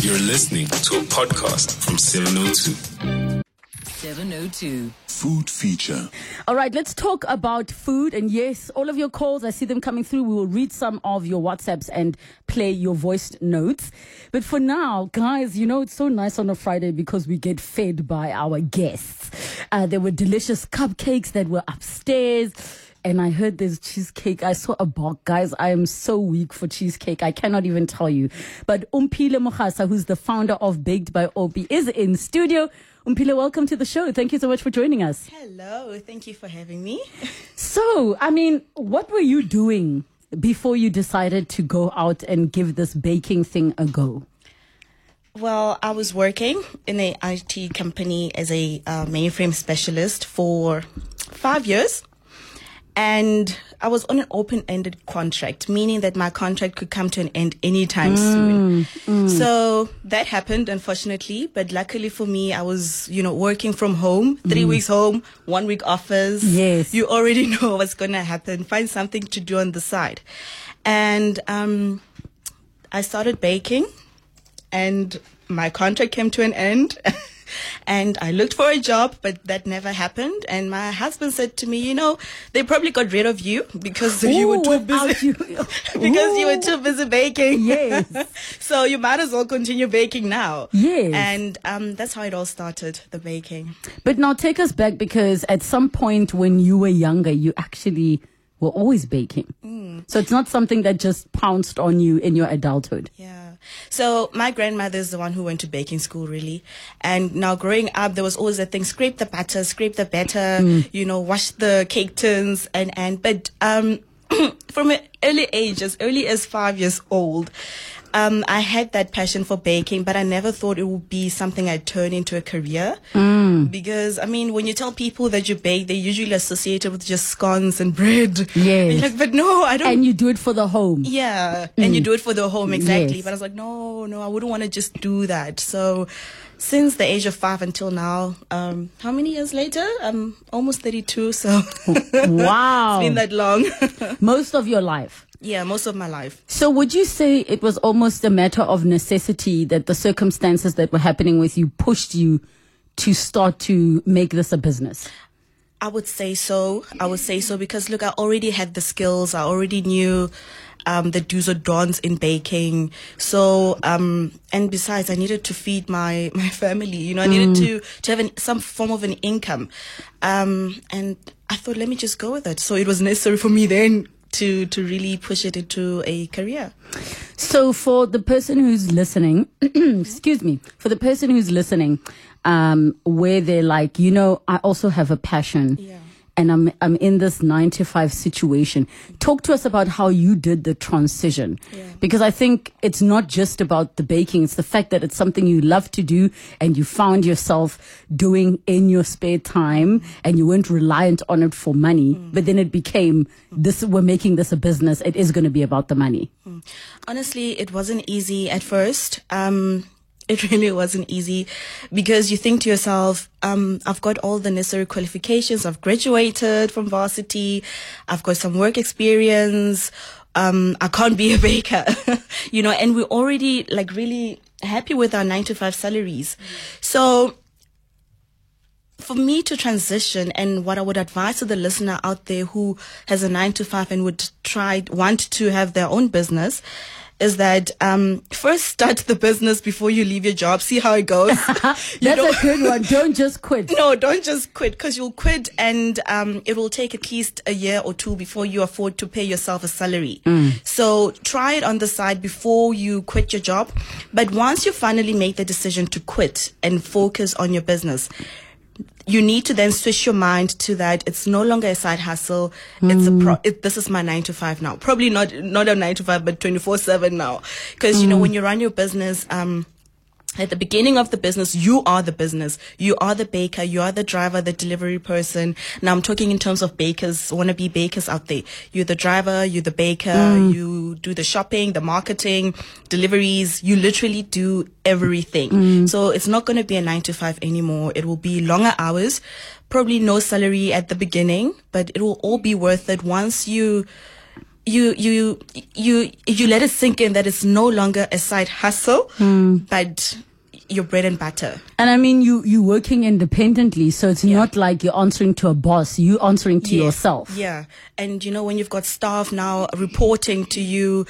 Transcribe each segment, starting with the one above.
You're listening to a podcast from 702. 702. Food feature. All right, let's talk about food. And yes, all of your calls, I see them coming through. We will read some of your WhatsApps and play your voiced notes. But for now, guys, you know, it's so nice on a Friday because we get fed by our guests. Uh, there were delicious cupcakes that were upstairs. And I heard there's cheesecake. I saw a box. Guys, I am so weak for cheesecake. I cannot even tell you. But Umpile Mokhasa, who's the founder of Baked by Opie, is in studio. Umpile, welcome to the show. Thank you so much for joining us. Hello, thank you for having me. So, I mean, what were you doing before you decided to go out and give this baking thing a go? Well, I was working in a IT company as a uh, mainframe specialist for five years. And I was on an open ended contract, meaning that my contract could come to an end anytime soon. Mm, mm. So that happened, unfortunately. But luckily for me, I was, you know, working from home, three mm. weeks home, one week office. Yes. You already know what's going to happen. Find something to do on the side. And um, I started baking, and my contract came to an end. And I looked for a job, but that never happened. And my husband said to me, you know, they probably got rid of you because you were too busy. you- because you were too busy baking. Yes. so you might as well continue baking now. Yes. And um, that's how it all started, the baking. But now take us back because at some point when you were younger, you actually were always baking. So it's not something that just pounced on you in your adulthood. Yeah. So my grandmother is the one who went to baking school, really. And now growing up, there was always that thing: scrape the batter, scrape the batter, you know, wash the cake tins, and and. But um, from an early age, as early as five years old. Um, I had that passion for baking, but I never thought it would be something I'd turn into a career. Because, I mean, when you tell people that you bake, they usually associate it with just scones and bread. Yes. Like, but no, I don't And you do it for the home. yeah, and you do it for the home exactly. Yes. But I was like, no, no, I wouldn't want to just do that. So, since the age of five until now, um, how many years later? I'm almost thirty-two, so Wow. it's been that long. Most of your life. Yeah, most of my life. So would you say it was almost a matter of necessity that the circumstances that were happening with you pushed you to start to make this a business? I would say so. I would say so because look, I already had the skills. I already knew um, the do's or don'ts in baking. So, um, and besides, I needed to feed my my family. You know, I needed to to have an, some form of an income. Um, and I thought, let me just go with it. So it was necessary for me then to to really push it into a career. So for the person who's listening, excuse me, for the person who's listening, um, where they're like, you know, I also have a passion. Yeah. And I'm I'm in this nine to five situation. Talk to us about how you did the transition, because I think it's not just about the baking; it's the fact that it's something you love to do, and you found yourself doing in your spare time, and you weren't reliant on it for money. But then it became this: we're making this a business. It is going to be about the money. Honestly, it wasn't easy at first. Um, it really wasn't easy because you think to yourself, um, I've got all the necessary qualifications. I've graduated from varsity. I've got some work experience. Um, I can't be a baker, you know, and we're already like really happy with our nine to five salaries. So for me to transition and what I would advise to the listener out there who has a nine to five and would try want to have their own business is that um, first start the business before you leave your job. See how it goes. That's don't- a good one. Don't just quit. no, don't just quit because you'll quit and um, it will take at least a year or two before you afford to pay yourself a salary. So try it on the side before you quit your job. But once you finally make the decision to quit and focus on your business, you need to then switch your mind to that. It's no longer a side hustle. It's a pro it, this is my 9 to 5 now. Probably not not a 9 to 5 but 24 7 now. Because you know when you run your business um at the beginning of the business, you are the business. You are the baker. You are the driver, the delivery person. Now I'm talking in terms of bakers, wannabe bakers out there. You're the driver, you're the baker, mm. you do the shopping, the marketing, deliveries. You literally do everything. Mm. So it's not going to be a nine to five anymore. It will be longer hours, probably no salary at the beginning, but it will all be worth it once you you you you you let it sink in that it's no longer a side hustle, mm. but your bread and butter. And I mean, you you working independently, so it's not like you're answering to a boss. You answering to Yes. yourself. Yeah. And you know, when you've got staff now reporting to you,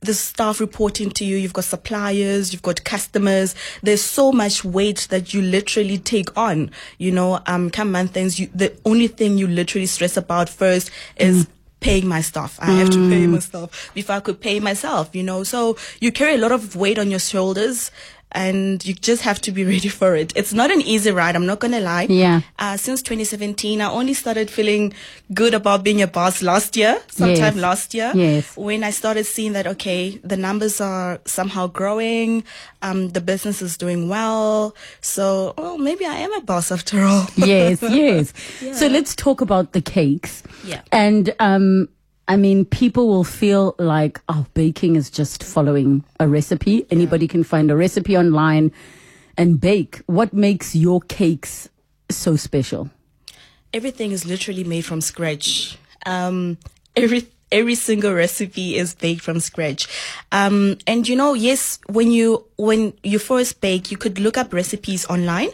the staff reporting to you, you've got suppliers, you've got customers. There's so much weight that you literally take on. You know, um, come month ends, you, the only thing you literally stress about first is paying my staff. I have to pay my staff before I could pay myself, you know. So you carry a lot of weight on your shoulders. And you just have to be ready for it. It's not an easy ride. I'm not gonna lie Yeah. uh, since 2017. I only started feeling good about being a boss last year, sometime Yes. last year. Yes. When I started seeing that, okay, the numbers are somehow growing, um, the business is doing well. So, oh, maybe I am a boss after all. yes, yes. Yeah. So let's talk about the cakes. Yeah. And um I mean people will feel like oh baking is just following a recipe. Anybody can find a recipe online and bake. What makes your cakes so special? Everything is literally made from scratch. Um, every every single recipe is baked from scratch. Um, and you know, yes, when you when you first bake, you could look up recipes online.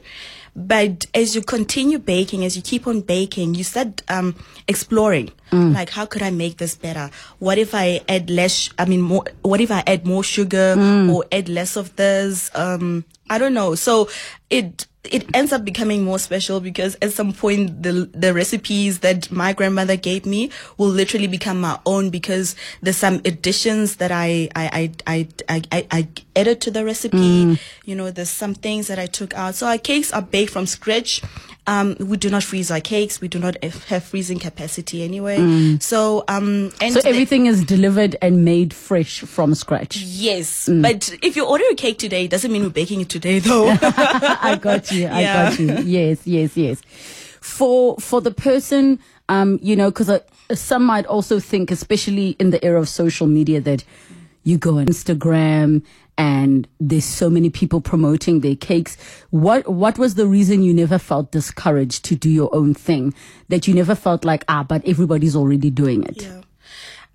But as you continue baking, as you keep on baking, you start um, exploring. Like, how could I make this better? What if I add less? I mean, more. What if I add more sugar or add less of this? Um, I don't know. So it it ends up becoming more special because at some point the the recipes that my grandmother gave me will literally become my own because there's some additions that I I I I, I, I added to the recipe. You know, there's some things that I took out. So our cakes are baked from scratch. Um, we do not freeze our cakes. We do not have freezing capacity anyway. So um, and So the- everything is delivered and made fresh from scratch. Yes, but if you order a cake today, it doesn't mean we're baking it today, though. I got you. I Yeah. got you. Yes, yes, yes. For for the person, um, you know, because uh, some might also think, especially in the era of social media, that you go on Instagram and there's so many people promoting their cakes. What what was the reason you never felt discouraged to do your own thing? That you never felt like ah, but everybody's already doing it. Yeah.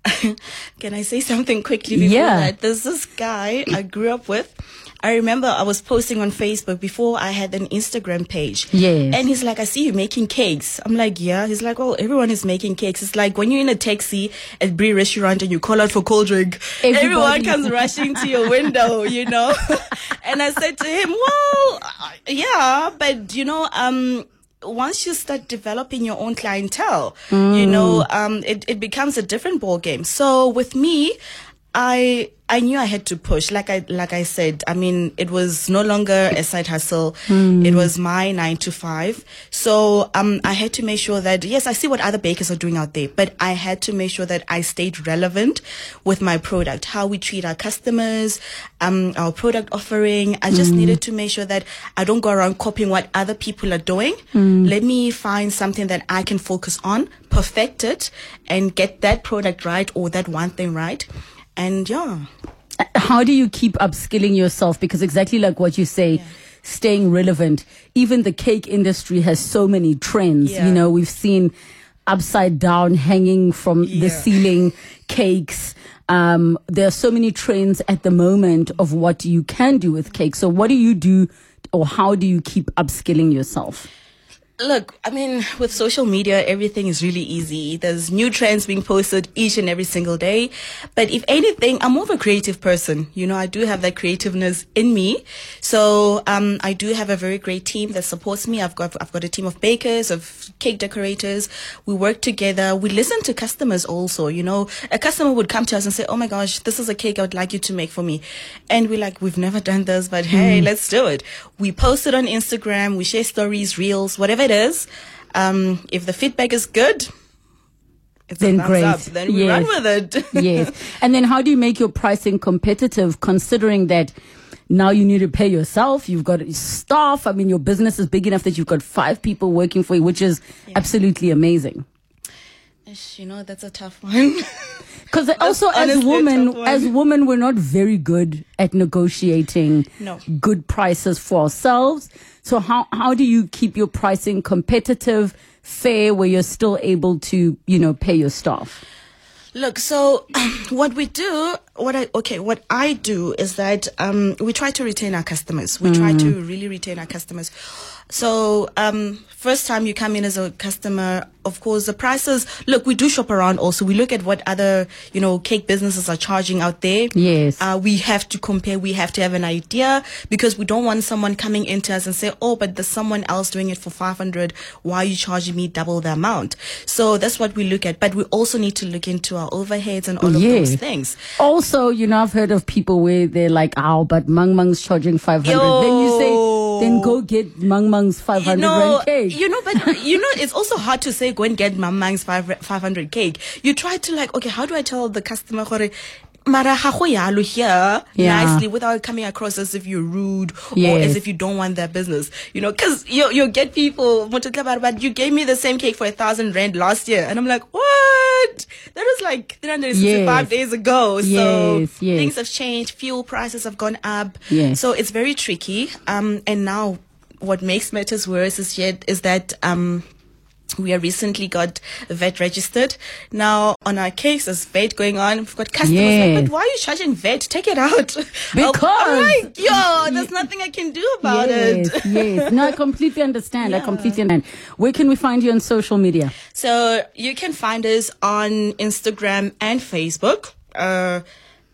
Can I say something quickly before Yeah. that? There's this guy I grew up with. I remember I was posting on Facebook before I had an Instagram page. Yes. And he's like, I see you making cakes. I'm like, yeah. He's like, well, everyone is making cakes. It's like when you're in a taxi at Brie restaurant and you call out for cold drink, everyone comes rushing to your window, you know? and I said to him, well, uh, yeah, but you know, um, once you start developing your own clientele, you know, um, it, it becomes a different ball game. So with me, I I knew I had to push. Like I like I said, I mean, it was no longer a side hustle. It was my nine to five. So um, I had to make sure that yes, I see what other bakers are doing out there, but I had to make sure that I stayed relevant with my product, how we treat our customers, um, our product offering. I just needed to make sure that I don't go around copying what other people are doing. Let me find something that I can focus on, perfect it, and get that product right or that one thing right. And yeah. how do you keep upskilling yourself? Because exactly like what you say, staying relevant. Even the cake industry has so many trends. Yeah. You know, we've seen upside down hanging from the ceiling cakes. Um, there are so many trends at the moment of what you can do with cake. So what do you do or how do you keep upskilling yourself? Look, I mean, with social media, everything is really easy. There's new trends being posted each and every single day. But if anything, I'm more of a creative person. You know, I do have that creativeness in me. So, um, I do have a very great team that supports me. I've got, I've got a team of bakers, of cake decorators. We work together. We listen to customers also. You know, a customer would come to us and say, Oh my gosh, this is a cake I would like you to make for me. And we're like, we've never done this, but hey, let's do it. We post it on Instagram. We share stories, reels, whatever is. Um, if the feedback is good, Then great. up. Then we run with it. yes. And then how do you make your pricing competitive considering that now you need to pay yourself, you've got staff. I mean, your business is big enough that you've got five people working for you, which is absolutely amazing. You know, that's a tough one. Because also as women, as women, we're not very good at negotiating No. good prices for ourselves. So how, how do you keep your pricing competitive, fair, where you're still able to, you know, pay your staff? Look, so what we do, what I okay, what I do is that um, we try to retain our customers. We try to really retain our customers. So um, first time you come in as a customer, of course, the prices. Look, we do shop around. Also, we look at what other you know cake businesses are charging out there. Yes. Uh, we have to compare. We have to have an idea because we don't want someone coming into us and say, "Oh, but there's someone else doing it for 500. Why are you charging me double the amount?" So that's what we look at. But we also need to look into our overheads and all of Yeah. those things. Also, you know, I've heard of people where they're like, "Oh, but Mang Mang's charging 500." Then you say, "Then go get Mang Mang's 500 You know, rand cake." you know, but you know, it's also hard to say go and get five five hundred cake. You try to like, okay, how do I tell the customer? Mara ha go yalo here Yeah. nicely without coming across as if you're rude or as if you don't want their business. You know, because you you get people. "Motho tla ba re, But you gave me the same cake for a thousand rand last year, and I'm like, what? That was like 365 Yes. days ago. So Yes, yes. things have changed. Fuel prices have gone up. Yes. So it's very tricky. Um, and now what makes matters worse is yet is that um. We are recently got VAT registered. Now on our case, there's VAT going on. We've got customers Yes. like, but why are you charging VAT? Take it out. Because- like, yo, there's nothing I can do about yes, it. yes. No, I completely understand. I completely understand. Where can we find you on social media? So you can find us on Instagram and Facebook uh,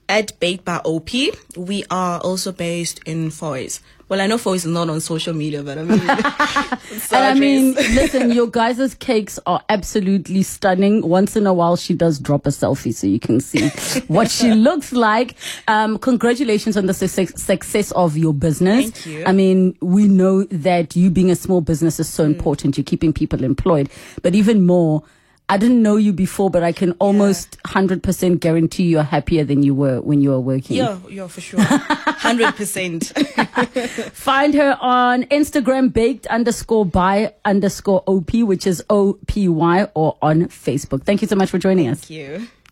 at Baked by OP. We are also based in Fourways. Well, I know Fourways is not on social media, but I mean, And I mean, listen, your guys' cakes are absolutely stunning. Once in a while, she does drop a selfie so you can see what she looks like. Um, congratulations on the success, success of your business. Thank you. I mean, we know that you being a small business is Mm. so important. You're keeping people employed, but even more. I didn't know you before, but I can almost 100% guarantee you're happier than you were when you were working. yeah, yeah, for sure, hundred percent. Find her on Instagram, baked underscore by underscore OP, which is O P Y, or on Facebook. Thank you so much for joining us. Thank you.